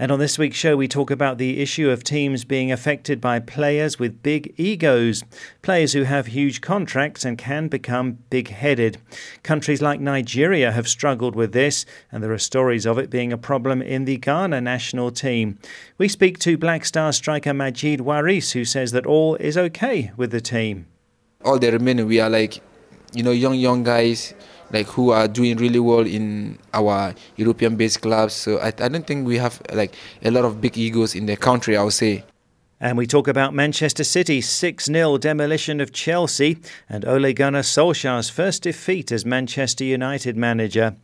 And on this week's show, we talk about the issue of teams being affected by players with big egos, players who have huge contracts and can become big headed. Countries like Nigeria have struggled with this, and there are stories of it being a problem in the Ghana national team. We speak to Black Star striker Majeed Waris, who says that all is okay with the team. All the remaining, we are like, you know, young, young guys like who are doing really well in our European based clubs. So I, I don't think we have like a lot of big egos in the country, I would say. And we talk about Manchester City's 6 0 demolition of Chelsea and Ole Gunnar Solskjaer's first defeat as Manchester United manager.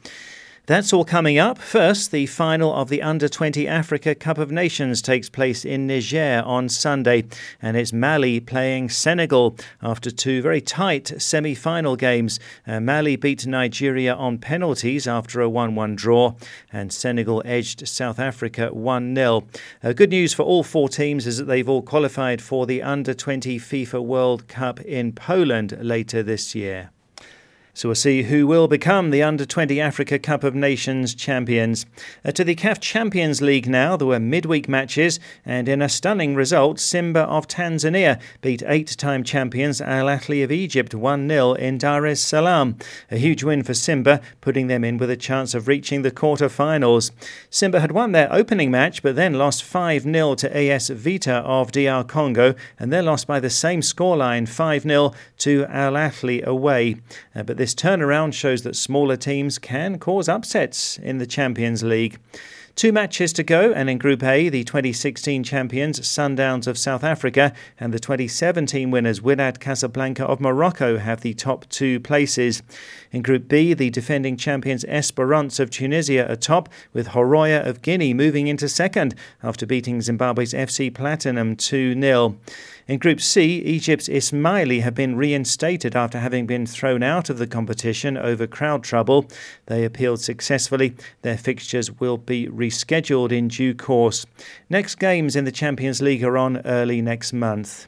That's all coming up. First, the final of the Under 20 Africa Cup of Nations takes place in Niger on Sunday, and it's Mali playing Senegal after two very tight semi final games. Uh, Mali beat Nigeria on penalties after a 1 1 draw, and Senegal edged South Africa 1 0. Uh, good news for all four teams is that they've all qualified for the Under 20 FIFA World Cup in Poland later this year. So we'll see who will become the Under 20 Africa Cup of Nations champions. Uh, to the CAF Champions League now, there were midweek matches, and in a stunning result, Simba of Tanzania beat eight time champions Al Ahly of Egypt 1 0 in Dar es Salaam. A huge win for Simba, putting them in with a chance of reaching the quarter finals. Simba had won their opening match, but then lost 5 0 to AS Vita of DR Congo, and they lost by the same scoreline 5 0 to Al Ahly away. Uh, but this turnaround shows that smaller teams can cause upsets in the Champions League. Two matches to go, and in Group A, the 2016 champions Sundowns of South Africa and the 2017 winners Wydad Casablanca of Morocco have the top two places. In Group B, the defending champions Esperance of Tunisia are top, with Horoya of Guinea moving into second after beating Zimbabwe's FC Platinum 2 0. In Group C, Egypt's Ismaily have been reinstated after having been thrown out of the competition over crowd trouble. They appealed successfully. Their fixtures will be rescheduled in due course. Next games in the Champions League are on early next month.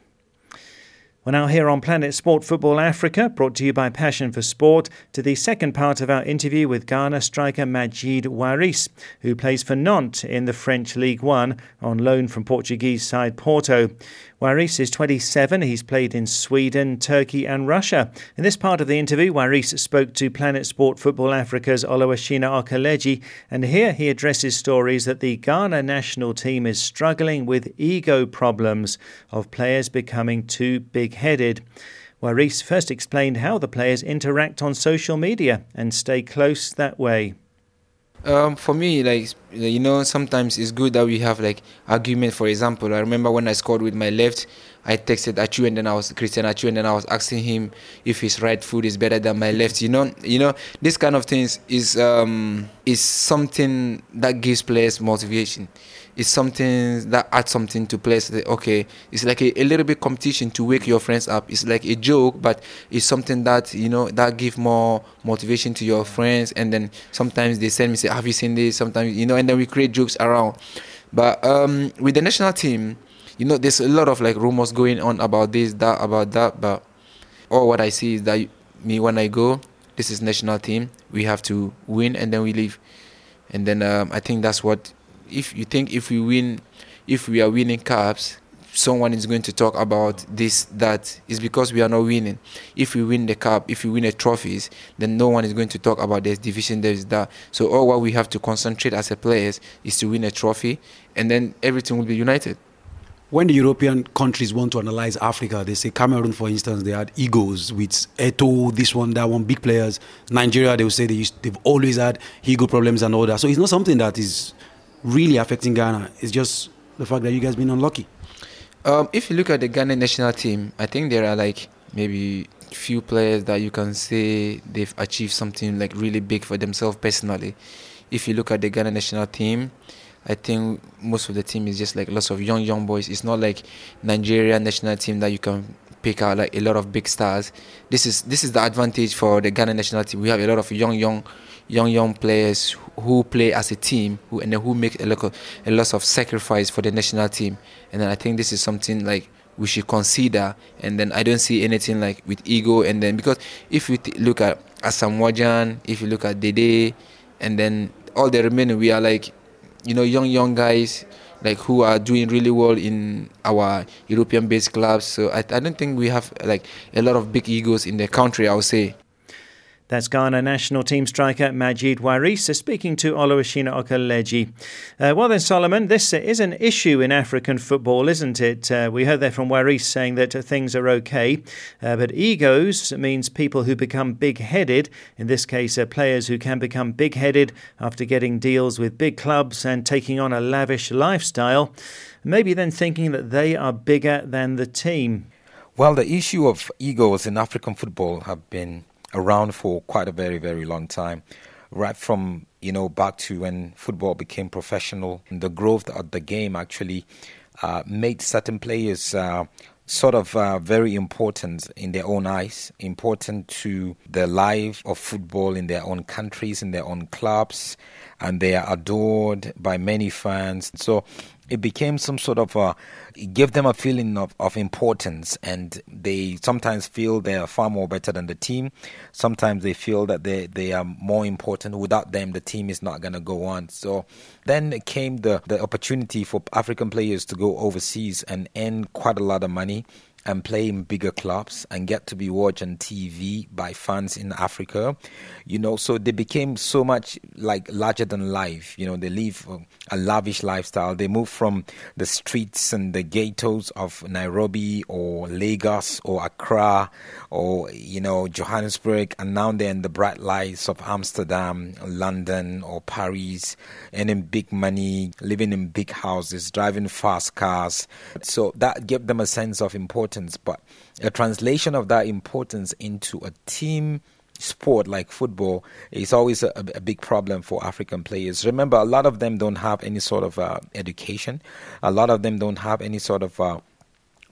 We're now here on Planet Sport Football Africa, brought to you by Passion for Sport, to the second part of our interview with Ghana striker Majeed Waris, who plays for Nantes in the French League One on loan from Portuguese side Porto. Waris is 27. He's played in Sweden, Turkey, and Russia. In this part of the interview, Waris spoke to Planet Sport Football Africa's Oluwashina Okeleji, and here he addresses stories that the Ghana national team is struggling with ego problems of players becoming too big headed. Waris first explained how the players interact on social media and stay close that way. Um, for me, like you know, sometimes it's good that we have like argument. For example, I remember when I scored with my left, I texted Atsu and then I was Christian Atsu and then I was asking him if his right foot is better than my left. You know, you know, this kind of things is um is something that gives players motivation it's something that adds something to players. Okay, it's like a, a, little bit competition to wake your friends up. It's like a joke, but it's something that you know that give more motivation to your friends. And then sometimes they send me say, "Have you seen this?" Sometimes you know, and then we create jokes around. But um, with the national team, you know, there's a lot of like rumors going on about this, that, about that. But all what I see is that me when I go, this is national team. We have to win, and then we leave. And then um, I think that's what if you think if we win, if we are winning cups, someone is going to talk about this that is because we are not winning. If we win the cup, if we win the trophies, then no one is going to talk about this division. There is that. So all what we have to concentrate as a players is to win a trophy, and then everything will be united. When the European countries want to analyze Africa, they say Cameroon, for instance, they had egos with Eto'o, this one, that one, big players. Nigeria, they will say they used, they've always had ego problems and all that. So it's not something that is really affecting Ghana. It's just the fact that you guys been unlucky. Um, if you look at the Ghana national team, I think there are like maybe few players that you can say they've achieved something like really big for themselves personally. If you look at the Ghana national team, I think most of the team is just like lots of young young boys. It's not like Nigeria national team that you can pick out like a lot of big stars. This is this is the advantage for the Ghana national team. We have a lot of young young young young players who play as a team who and who make a lot of, a lot of sacrifice for the national team. And then I think this is something like we should consider. And then I don't see anything like with ego. And then because if you t- look at Asamoah Gyan, if you look at Dede, and then all the remaining, we are like, you know, young young guys like who are doing really well in our European-based clubs. So I, I don't think we have like a lot of big egos in the country. I would say. That's Ghana national team striker Majeed Waris speaking to Oluwashina Okeleji. Uh, well then, Solomon, this is an issue in African football, isn't it? Uh, we heard there from Waris saying that uh, things are okay, uh, but egos means people who become big-headed. In this case, uh, players who can become big-headed after getting deals with big clubs and taking on a lavish lifestyle, maybe then thinking that they are bigger than the team. Well, the issue of egos in African football have been around for quite a very, very long time. Right from, you know, back to when football became professional, the growth of the game actually uh, made certain players uh, sort of uh, very important in their own eyes, important to the life of football in their own countries, in their own clubs, and they are adored by many fans. So it became some sort of a them a feeling of, of importance and they sometimes feel they are far more better than the team. Sometimes they feel that they, they are more important. Without them the team is not going to go on. So then came the, the opportunity for african players to go overseas and earn quite a lot of money and play in bigger clubs and get to be watched on TV by fans in Africa. You know, so they became so much like larger than life. You know, they live a lavish lifestyle. They move from the streets and the ghettos of Nairobi or Lagos or Accra or, you know, Johannesburg, and now they're in the bright lights of Amsterdam, London, or Paris, earning big money, living in big houses, driving fast cars. So that gave them a sense of importance importance, but a translation of that importance into a team sport like football is always a, a, big problem for African players. Remember, a lot of them don't have any sort of uh, education. A lot of them don't have any sort of uh,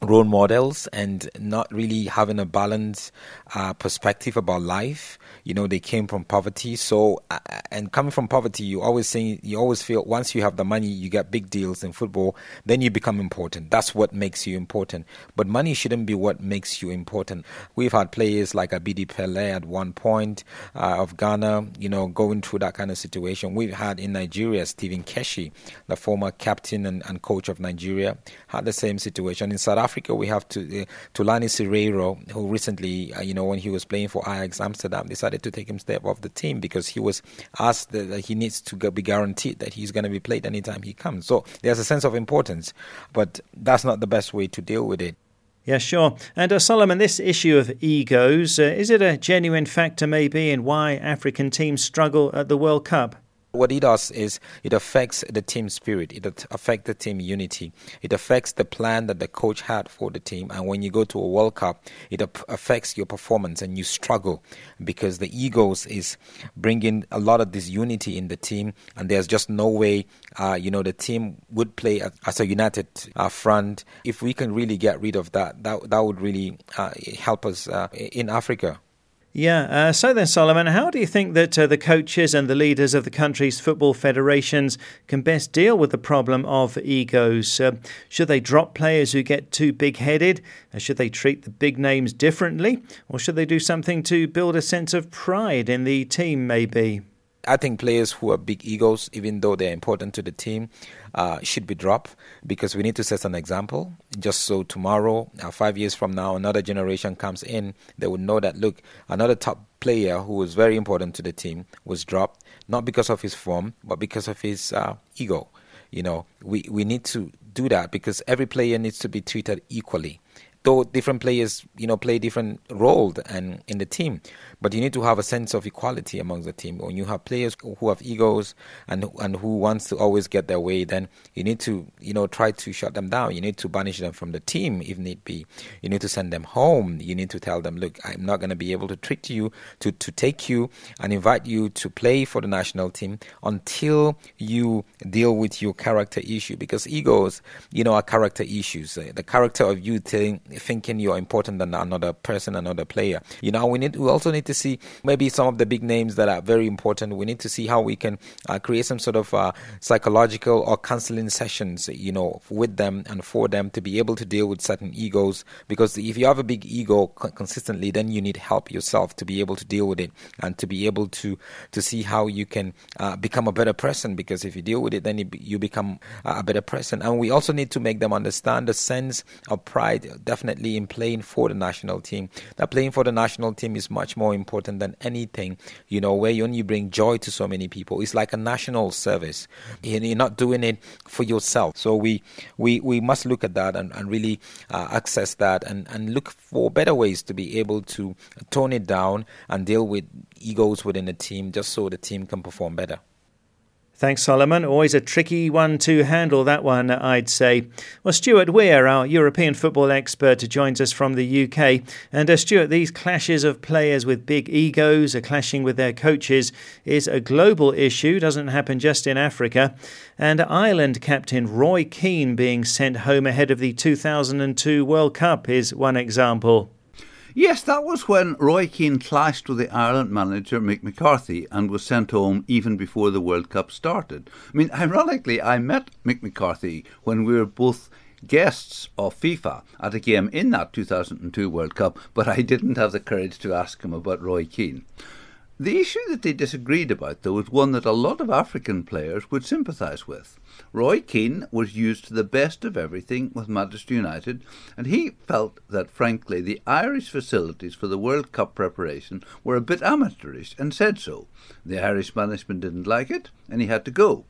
role models and not really having a balanced uh, perspective about life. You know, they came from poverty. So, uh, and coming from poverty, you always say, you always feel once you have the money, you get big deals in football, then you become important. That's what makes you important. But money shouldn't be what makes you important. We've had players like Abedi Pele at one point uh, of Ghana, you know, going through that kind of situation. We've had in Nigeria, Stephen Keshi, the former captain and, and coach of Nigeria, had the same situation. In South Africa, we have to, uh, Thulani Serero, who recently, uh, you know, when he was playing for Ajax Amsterdam, decided to take him step off the team because he was asked that he needs to be guaranteed that he's going to be played anytime he comes. So there's a sense of importance, but that's not the best way to deal with it. Yeah, sure. And uh, Solomon, this issue of egos, uh, is it a genuine factor maybe in why African teams struggle at the World Cup? What it does is it affects the team spirit, it affects the team unity, it affects the plan that the coach had for the team. And when you go to a World Cup, it affects your performance and you struggle because the egos is bringing a lot of this unity in the team. And there's just no way, uh, you know, the team would play as a united uh, front. If we can really get rid of that, that, that would really uh, help us uh, in Africa. Yeah. Uh, so then, Solomon, how do you think that uh, the coaches and the leaders of the country's football federations can best deal with the problem of egos? Uh, should they drop players who get too big headed? Uh, should they treat the big names differently? Or should they do something to build a sense of pride in the team, maybe? I think players who are big egos, even though they're important to the team, uh, should be dropped because we need to set an example. Just so tomorrow, uh, five years from now, another generation comes in, they would know that look, another top player who was very important to the team was dropped, not because of his form, but because of his uh, ego. You know, we, we need to do that because every player needs to be treated equally though different players, you know, play different roles and in the team, but you need to have a sense of equality among the team. When you have players who have egos and and who wants to always get their way, then you need to, you know, try to shut them down. You need to banish them from the team if need be. You need to send them home. You need to tell them, look, I'm not going to be able to treat you, to to take you and invite you to play for the national team until you deal with your character issue because egos, you know, are character issues. Uh, the character of you telling thinking you're important than another person, another player. You know, we need we also need to see maybe some of the big names that are very important. We need to see how we can uh, create some sort of uh, psychological or counseling sessions, you know, with them and for them to be able to deal with certain egos. Because if you have a big ego consistently, then you need help yourself to be able to deal with it and to be able to to see how you can uh, become a better person. Because if you deal with it, then you become a better person. And we also need to make them understand the sense of pride, definitely in playing for the national team. That playing for the national team is much more important than anything. You know, where you only bring joy to so many people. It's like a national service. You're not doing it for yourself. So we we we must look at that and, and really uh, access that and and look for better ways to be able to tone it down and deal with egos within the team just so the team can perform better. Thanks, Solomon. Always a tricky one to handle, that one, I'd say. Well, Stuart Weir, our European football expert, joins us from the UK. And uh, Stuart, these clashes of players with big egos, are clashing with their coaches, is a global issue, doesn't happen just in Africa. And Ireland captain Roy Keane being sent home ahead of the 2002 World Cup is one example. Yes, that was when Roy Keane clashed with the Ireland manager Mick McCarthy and was sent home even before the World Cup started. I mean, ironically, I met Mick McCarthy when we were both guests of FIFA at a game in that 2002 World Cup, but I didn't have the courage to ask him about Roy Keane. The issue that they disagreed about, though, was one that a lot of African players would sympathise with. Roy Keane was used to the best of everything with Manchester United, and he felt that, frankly, the Irish facilities for the World Cup preparation were a bit amateurish, and said so. The Irish management didn't like it, and he had to go.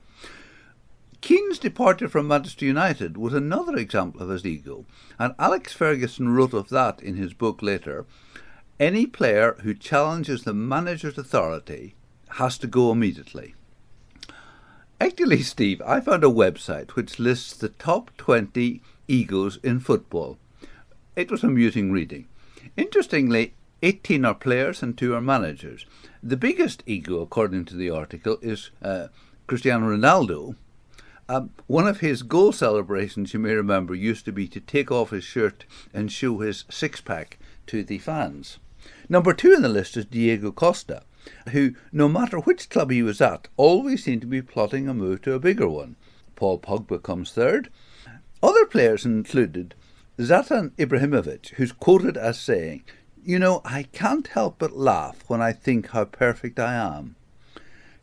Keane's departure from Manchester United was another example of his ego, and Alex Ferguson wrote of that in his book later any player who challenges the manager's authority has to go immediately. Actually, Steve, I found a website which lists the top 20 egos in football. It was amusing reading. Interestingly, 18 are players and 2 are managers. The biggest ego, according to the article, is uh, Cristiano Ronaldo. Um, one of his goal celebrations, you may remember, used to be to take off his shirt and show his six pack to the fans. Number two in the list is Diego Costa, who, no matter which club he was at, always seemed to be plotting a move to a bigger one. Paul Pogba comes third. Other players included Zlatan Ibrahimovic, who's quoted as saying, You know, I can't help but laugh when I think how perfect I am.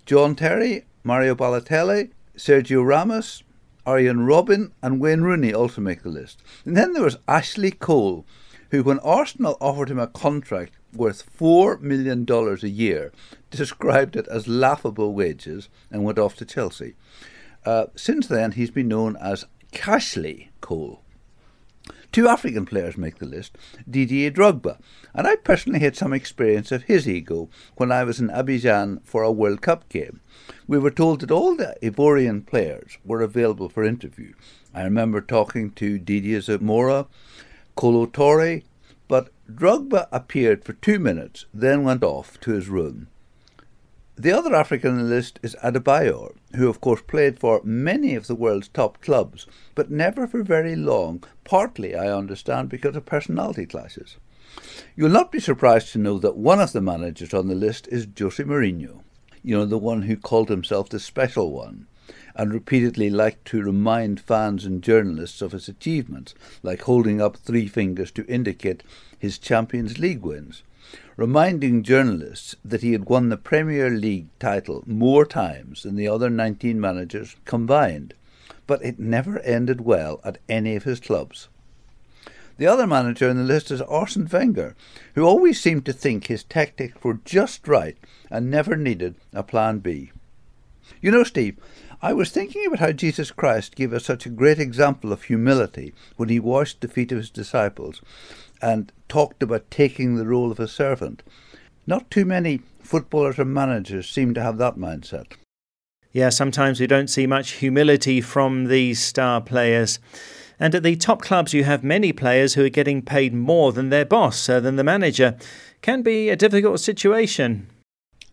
John Terry, Mario Balotelli, Sergio Ramos, Arjen Robben, and Wayne Rooney also make the list. And then there was Ashley Cole, who, when Arsenal offered him a contract worth $4 million a year, described it as laughable wages and went off to Chelsea. Uh, since then, he's been known as Cashley Cole. Two African players make the list Didier Drogba, and I personally had some experience of his ego when I was in Abidjan for a World Cup game. We were told that all the Ivorian players were available for interview. I remember talking to Didier Zokora, Kolo Touré, but Drogba appeared for two minutes, then went off to his room. The other African on the list is Adebayor, who of course played for many of the world's top clubs, but never for very long, partly, I understand, because of personality clashes. You'll not be surprised to know that one of the managers on the list is Jose Mourinho, you know, the one who called himself the special one and repeatedly liked to remind fans and journalists of his achievements, like holding up three fingers to indicate his Champions League wins, reminding journalists that he had won the Premier League title more times than the other 19 managers combined, but it never ended well at any of his clubs. The other manager in the list is Arsene Wenger, who always seemed to think his tactics were just right and never needed a plan B. You know, Steve, I was thinking about how Jesus Christ gave us such a great example of humility when he washed the feet of his disciples and talked about taking the role of a servant. Not too many footballers and managers seem to have that mindset. Yeah, sometimes we don't see much humility from these star players. And at the top clubs, you have many players who are getting paid more than their boss, uh, than the manager. Can be a difficult situation.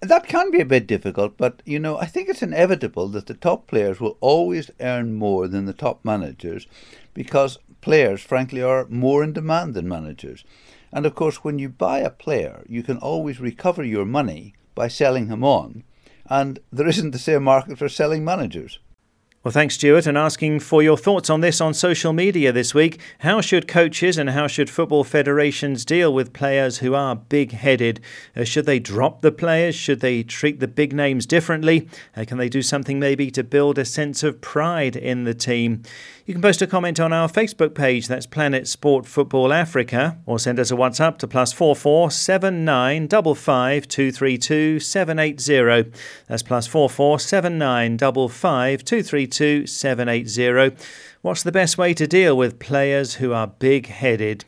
That can be a bit difficult, but you know, I think it's inevitable that the top players will always earn more than the top managers because players, frankly, are more in demand than managers. And of course, when you buy a player, you can always recover your money by selling him on, and there isn't the same market for selling managers. Well, thanks, Stuart, and asking for your thoughts on this on social media this week. How should coaches and how should football federations deal with players who are big headed? Uh, should they drop the players? Should they treat the big names differently? Uh, can they do something maybe to build a sense of pride in the team? You can post a comment on our Facebook page, that's Planet Sport Football Africa, or send us a WhatsApp to plus four four seven nine double five two three two seven eight zero. That's plus four four seven nine double five two three two seven eight zero. What's the best way to deal with players who are big headed?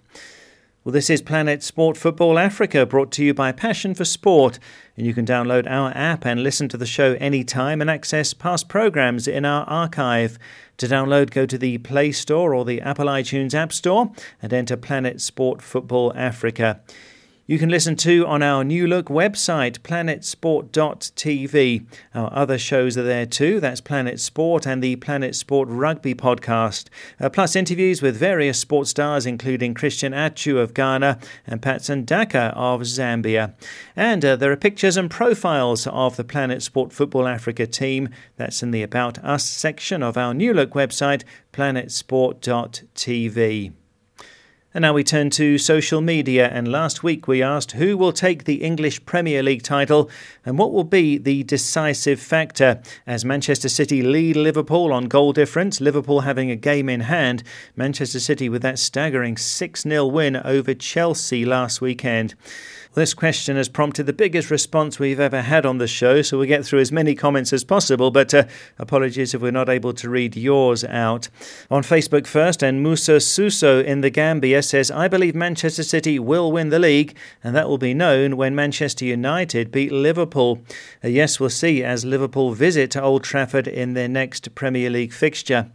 Well, this is Planet Sport Football Africa, brought to you by Passion for Sport. And you can download our app and listen to the show anytime and access past programs in our archive. To download, go to the Play Store or the Apple iTunes App Store and enter Planet Sport Football Africa. You can listen to on our new look website, planetsport.tv. Our other shows are there too. That's Planet Sport and the Planet Sport Rugby podcast, uh, plus interviews with various sports stars, including Christian Atsu of Ghana and Patson Daka of Zambia. And uh, there are pictures and profiles of the Planet Sport Football Africa team. That's in the About Us section of our new look website, planetsport.tv. And now we turn to social media. And last week we asked who will take the English Premier League title and what will be the decisive factor. As Manchester City lead Liverpool on goal difference, Liverpool having a game in hand, Manchester City with that staggering 6 0 win over Chelsea last weekend. This question has prompted the biggest response we've ever had on the show, so we'll get through as many comments as possible, but uh, apologies if we're not able to read yours out. On Facebook first, and Musa Suso in the Gambia says, I believe Manchester City will win the league, and that will be known when Manchester United beat Liverpool. Uh, yes, we'll see as Liverpool visit Old Trafford in their next Premier League fixture.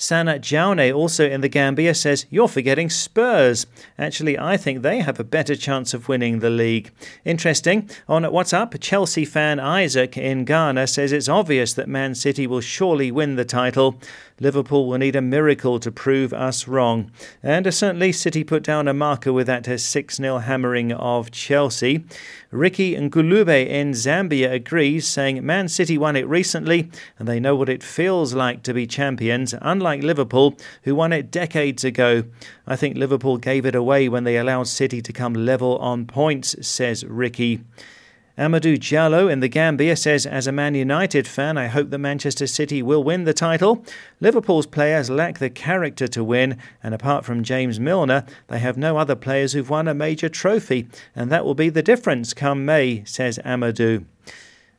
Sana Jaune, also in the Gambia, says, You're forgetting Spurs. Actually, I think they have a better chance of winning the league. Interesting. On WhatsApp, Chelsea fan Isaac in Ghana says it's obvious that Man City will surely win the title. Liverpool will need a miracle to prove us wrong. And certainly, City put down a marker with that 6 0 hammering of Chelsea. Ricky Ngulube in Zambia agrees, saying Man City won it recently and they know what it feels like to be champions, unlike Liverpool, who won it decades ago. I think Liverpool gave it away when they allowed City to come level on points, says Ricky. Amadou Diallo in the Gambia says, As a Man United fan, I hope that Manchester City will win the title. Liverpool's players lack the character to win, and apart from James Milner, they have no other players who've won a major trophy, and that will be the difference come May, says Amadou.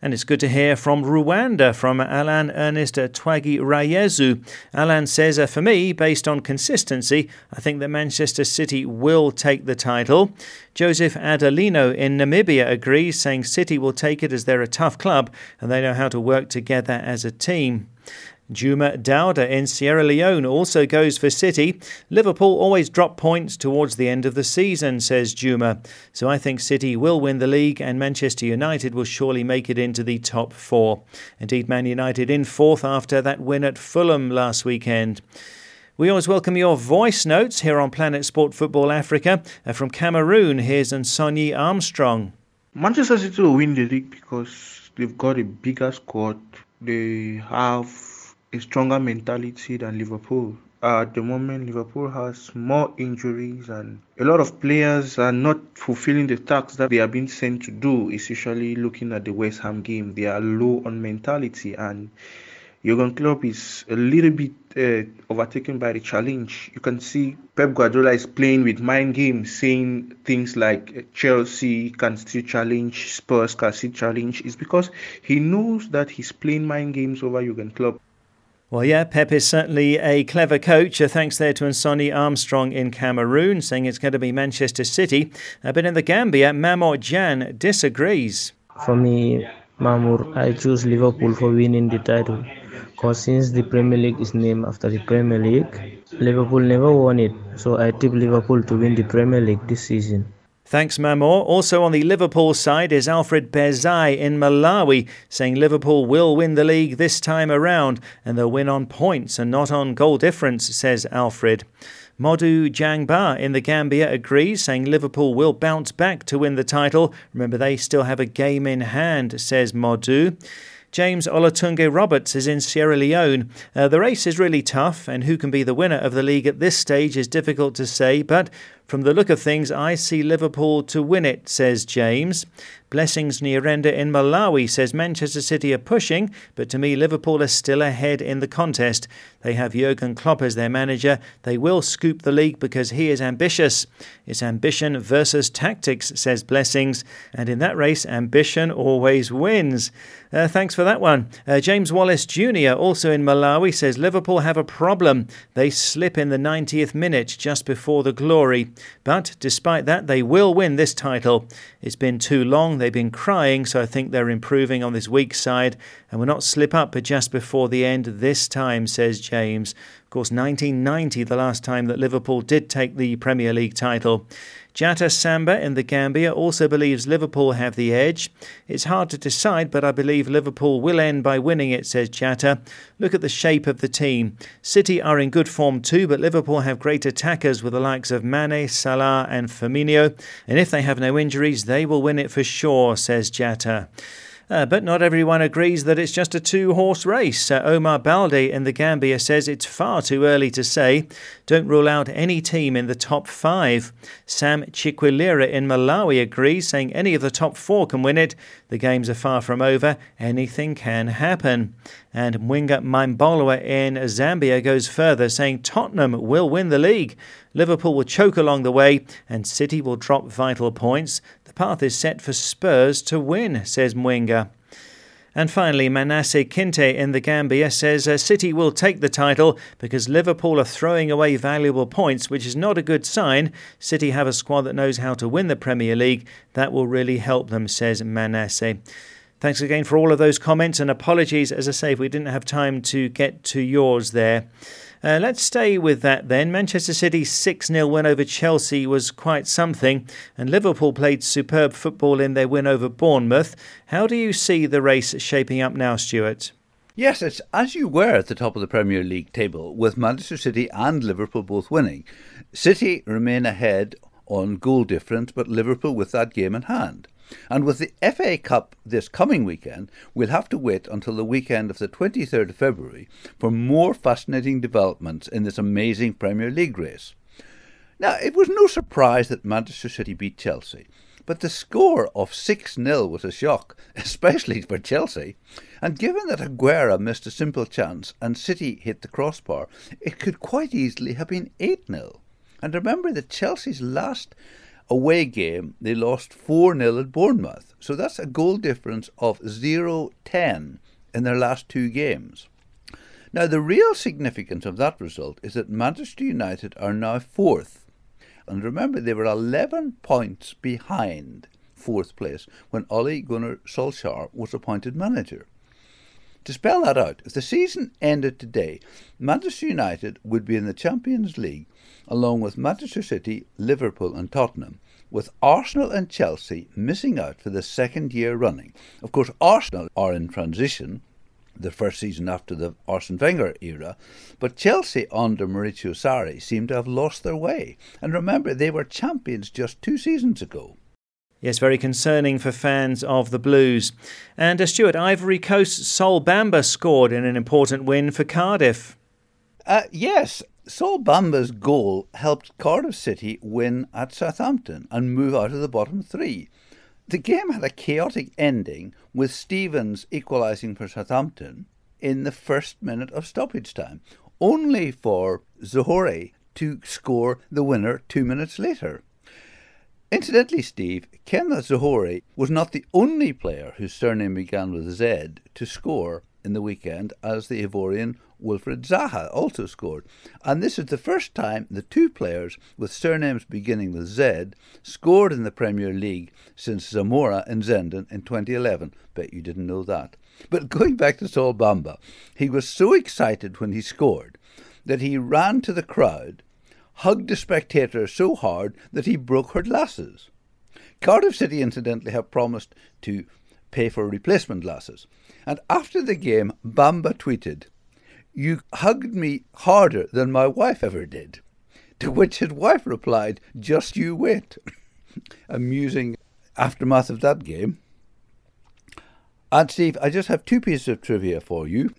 And it's good to hear from Rwanda from Alan Ernest Twagi Rayezu. Alan says, uh, For me, based on consistency, I think that Manchester City will take the title. Joseph Adelino in Namibia agrees, saying City will take it as they're a tough club and they know how to work together as a team. Juma Dowda in Sierra Leone also goes for City. Liverpool always drop points towards the end of the season, says Juma. So I think City will win the league and Manchester United will surely make it into the top four. Indeed, Man United in fourth after that win at Fulham last weekend. We always welcome your voice notes here on Planet Sport Football Africa. Uh, from Cameroon, here's Nsonyi Armstrong. Manchester City will win the league because they've got a bigger squad. They have a stronger mentality than Liverpool. Uh, at the moment, Liverpool has more injuries and a lot of players are not fulfilling the tasks that they are being sent to do, especially looking at the West Ham game. They are low on mentality and Jurgen Klopp is a little bit uh, overtaken by the challenge. You can see Pep Guardiola is playing with mind games, saying things like Chelsea can still challenge, Spurs can still challenge. It's because he knows that he's playing mind games over Jurgen Klopp. Well, yeah, Pep is certainly a clever coach. Thanks there to Nsonyi Armstrong in Cameroon, saying it's going to be Manchester City. Uh, but in the Gambia, Mamor Jan disagrees. For me, Mamur, I choose Liverpool for winning the title. Because since the Premier League is named after the Premier League, Liverpool never won it. So I tip Liverpool to win the Premier League this season. Thanks, Mamor. Also on the Liverpool side is Alfred Bezai in Malawi, saying Liverpool will win the league this time around and they'll win on points and not on goal difference, says Alfred. Modu Jangba in the Gambia agrees, saying Liverpool will bounce back to win the title. Remember, they still have a game in hand, says Modu. James Olatunge Roberts is in Sierra Leone. Uh, the race is really tough, and who can be the winner of the league at this stage is difficult to say, but from the look of things, I see Liverpool to win it, says James. Blessings Nyirenda in Malawi says Manchester City are pushing, but to me, Liverpool are still ahead in the contest. They have Jurgen Klopp as their manager. They will scoop the league because he is ambitious. It's ambition versus tactics, says Blessings. And in that race, ambition always wins. Uh, thanks for that one. Uh, James Wallace Jr., also in Malawi, says Liverpool have a problem. They slip in the 90th minute just before the glory. But despite that, they will win this title. It's been too long, they've been crying, so I think they're improving on this weak side and will not slip up but just before the end this time, says James. Of course, 1990, the last time that Liverpool did take the Premier League title. Jata Samba in the Gambia also believes Liverpool have the edge. It's hard to decide, but I believe Liverpool will end by winning it, says Jata. Look at the shape of the team. City are in good form too, but Liverpool have great attackers with the likes of Mane, Salah, and Firmino. And if they have no injuries, they will win it for sure, says Jata. Uh, but not everyone agrees that it's just a two horse race. Uh, Omar Balde in the Gambia says it's far too early to say. Don't rule out any team in the top five. Sam Chiquilira in Malawi agrees, saying any of the top four can win it. The games are far from over. Anything can happen. And Mwinga Maimbolwa in Zambia goes further, saying Tottenham will win the league. Liverpool will choke along the way, and City will drop vital points. Path is set for Spurs to win, says Mwinga. And finally, Manasseh Kinte in the Gambia says uh, City will take the title because Liverpool are throwing away valuable points, which is not a good sign. City have a squad that knows how to win the Premier League. That will really help them, says Manasseh. Thanks again for all of those comments and apologies, as I say, if we didn't have time to get to yours there. Uh, let's stay with that then. Manchester City's 6 0 win over Chelsea was quite something, and Liverpool played superb football in their win over Bournemouth. How do you see the race shaping up now, Stuart? Yes, it's as you were at the top of the Premier League table, with Manchester City and Liverpool both winning. City remain ahead on goal difference, but Liverpool with that game in hand. And with the FA Cup this coming weekend, we'll have to wait until the weekend of the 23rd of February for more fascinating developments in this amazing Premier League race. Now, it was no surprise that Manchester City beat Chelsea, but the score of 6 0 was a shock, especially for Chelsea. And given that Aguero missed a simple chance and City hit the crossbar, it could quite easily have been 8 0. And remember that Chelsea's last away game, they lost 4 0 at Bournemouth. So that's a goal difference of 0 10 in their last two games. Now, the real significance of that result is that Manchester United are now fourth. And remember, they were 11 points behind fourth place when Ole Gunnar Solskjaer was appointed manager. To spell that out, if the season ended today, Manchester United would be in the Champions League along with Manchester City, Liverpool, and Tottenham, with Arsenal and Chelsea missing out for the second year running. Of course, Arsenal are in transition, the first season after the Arsene Wenger era, but Chelsea under Maurizio Sarri seem to have lost their way. And remember, they were champions just two seasons ago. Yes, very concerning for fans of the Blues. And uh, Stuart, Ivory Coast's Sol Bamba scored in an important win for Cardiff. Uh, yes, Sol Bamba's goal helped Cardiff City win at Southampton and move out of the bottom three. The game had a chaotic ending with Stevens equalising for Southampton in the first minute of stoppage time, only for Zohore to score the winner two minutes later. Incidentally, Steve, Kenneth Zohore was not the only player whose surname began with Z to score in the weekend, as the Ivorian Wilfried Zaha also scored. And this is the first time the two players with surnames beginning with Z scored in the Premier League since Zamora and Zenden in 2011. Bet you didn't know that. But going back to Sol Bamba, he was so excited when he scored that he ran to the crowd hugged a spectator so hard that he broke her glasses. Cardiff City, incidentally, have promised to pay for replacement glasses. And after the game, Bamba tweeted, You hugged me harder than my wife ever did. To which his wife replied, Just you wait. Amusing aftermath of that game. And Steve, I just have two pieces of trivia for you.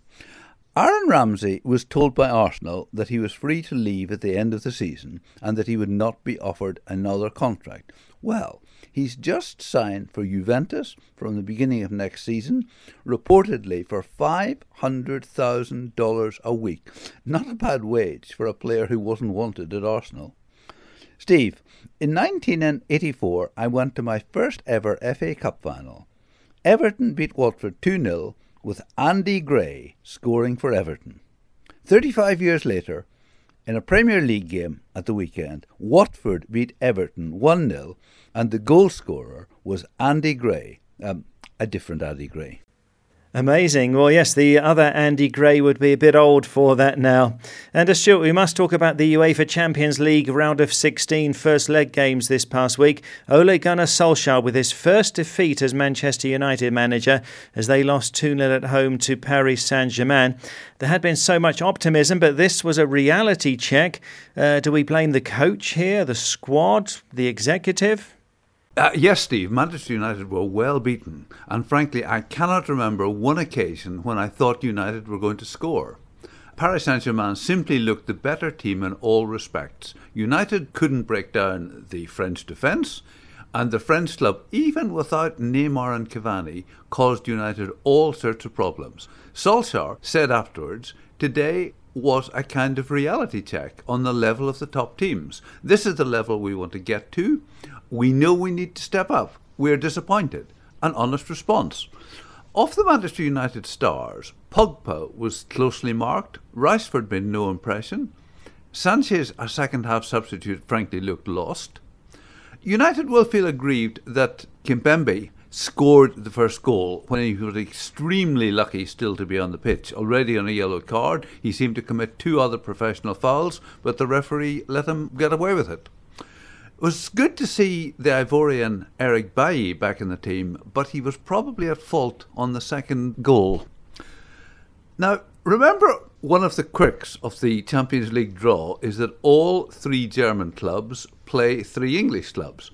Aaron Ramsey was told by Arsenal that he was free to leave at the end of the season and that he would not be offered another contract. Well, he's just signed for Juventus from the beginning of next season, reportedly for $500,000 a week. Not a bad wage for a player who wasn't wanted at Arsenal. Steve, in 1984, I went to my first ever FA Cup final. Everton beat Watford 2 0 with Andy Gray scoring for Everton. 35 years later, in a Premier League game at the weekend, Watford beat Everton 1 0, and the goal scorer was Andy Gray, um, a different Andy Gray. Amazing. Well, yes, the other Andy Gray would be a bit old for that now. And uh, Stuart, we must talk about the UEFA Champions League round of 16 first leg games this past week. Ole Gunnar Solskjaer with his first defeat as Manchester United manager as they lost 2 0 at home to Paris Saint Germain. There had been so much optimism, but this was a reality check. Uh, do we blame the coach here, the squad, the executive? Uh, yes, Steve, Manchester United were well beaten, and frankly, I cannot remember one occasion when I thought United were going to score. Paris Saint Germain simply looked the better team in all respects. United couldn't break down the French defence, and the French club, even without Neymar and Cavani, caused United all sorts of problems. Solskjaer said afterwards, Today was a kind of reality check on the level of the top teams. This is the level we want to get to. We know we need to step up. We're disappointed. An honest response. Of the Manchester United stars, Pogba was closely marked. Rashford made no impression. Sanchez, a second half substitute, frankly looked lost. United will feel aggrieved that Kimpembe scored the first goal when he was extremely lucky still to be on the pitch. Already on a yellow card, he seemed to commit two other professional fouls, but the referee let him get away with it. It was good to see the Ivorian Eric Bailly back in the team, but he was probably at fault on the second goal. Now, remember, one of the quirks of the Champions League draw is that all three German clubs play three English clubs.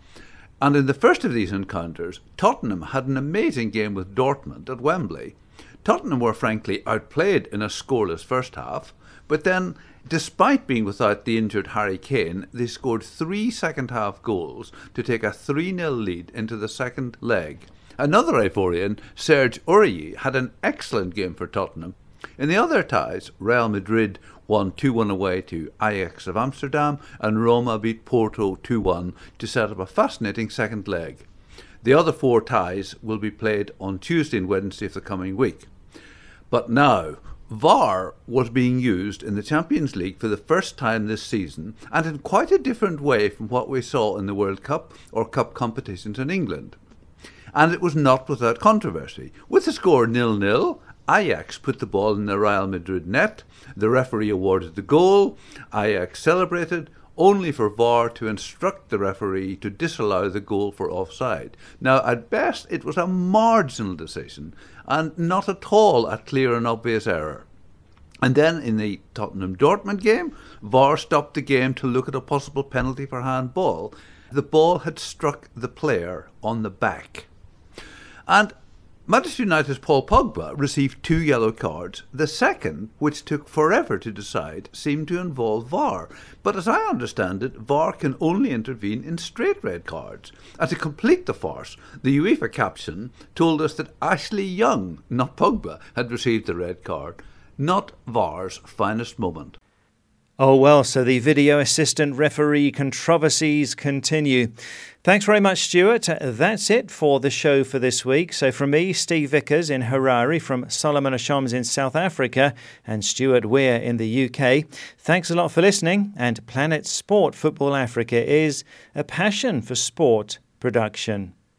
And in the first of these encounters, Tottenham had an amazing game with Dortmund at Wembley. Tottenham were frankly outplayed in a scoreless first half, but then Despite being without the injured Harry Kane, they scored three second half goals to take a 3 0 lead into the second leg. Another Ivorian, Serge Aurier, had an excellent game for Tottenham. In the other ties, Real Madrid won 2 1 away to Ajax of Amsterdam, and Roma beat Porto 2 1 to set up a fascinating second leg. The other four ties will be played on Tuesday and Wednesday of the coming week. But now, VAR was being used in the Champions League for the first time this season and in quite a different way from what we saw in the World Cup or Cup competitions in England. And it was not without controversy. With the score nil nil, Ajax put the ball in the Real Madrid net, the referee awarded the goal, Ajax celebrated, only for VAR to instruct the referee to disallow the goal for offside. Now, at best, it was a marginal decision and not at all a clear and obvious error. And then in the Tottenham Dortmund game, VAR stopped the game to look at a possible penalty for handball. The ball had struck the player on the back. And Manchester United's Paul Pogba received two yellow cards. The second, which took forever to decide, seemed to involve VAR. But as I understand it, VAR can only intervene in straight red cards. And to complete the farce, the UEFA caption told us that Ashley Young, not Pogba, had received the red card. Not VAR's finest moment. Oh, well, so the video assistant referee controversies continue. Thanks very much, Stuart. That's it for the show for this week. So, from me, Steve Vickers in Harare, from Solomon Ashoms in South Africa, and Stuart Weir in the UK, thanks a lot for listening. And Planet Sport Football Africa is a passion for sport production.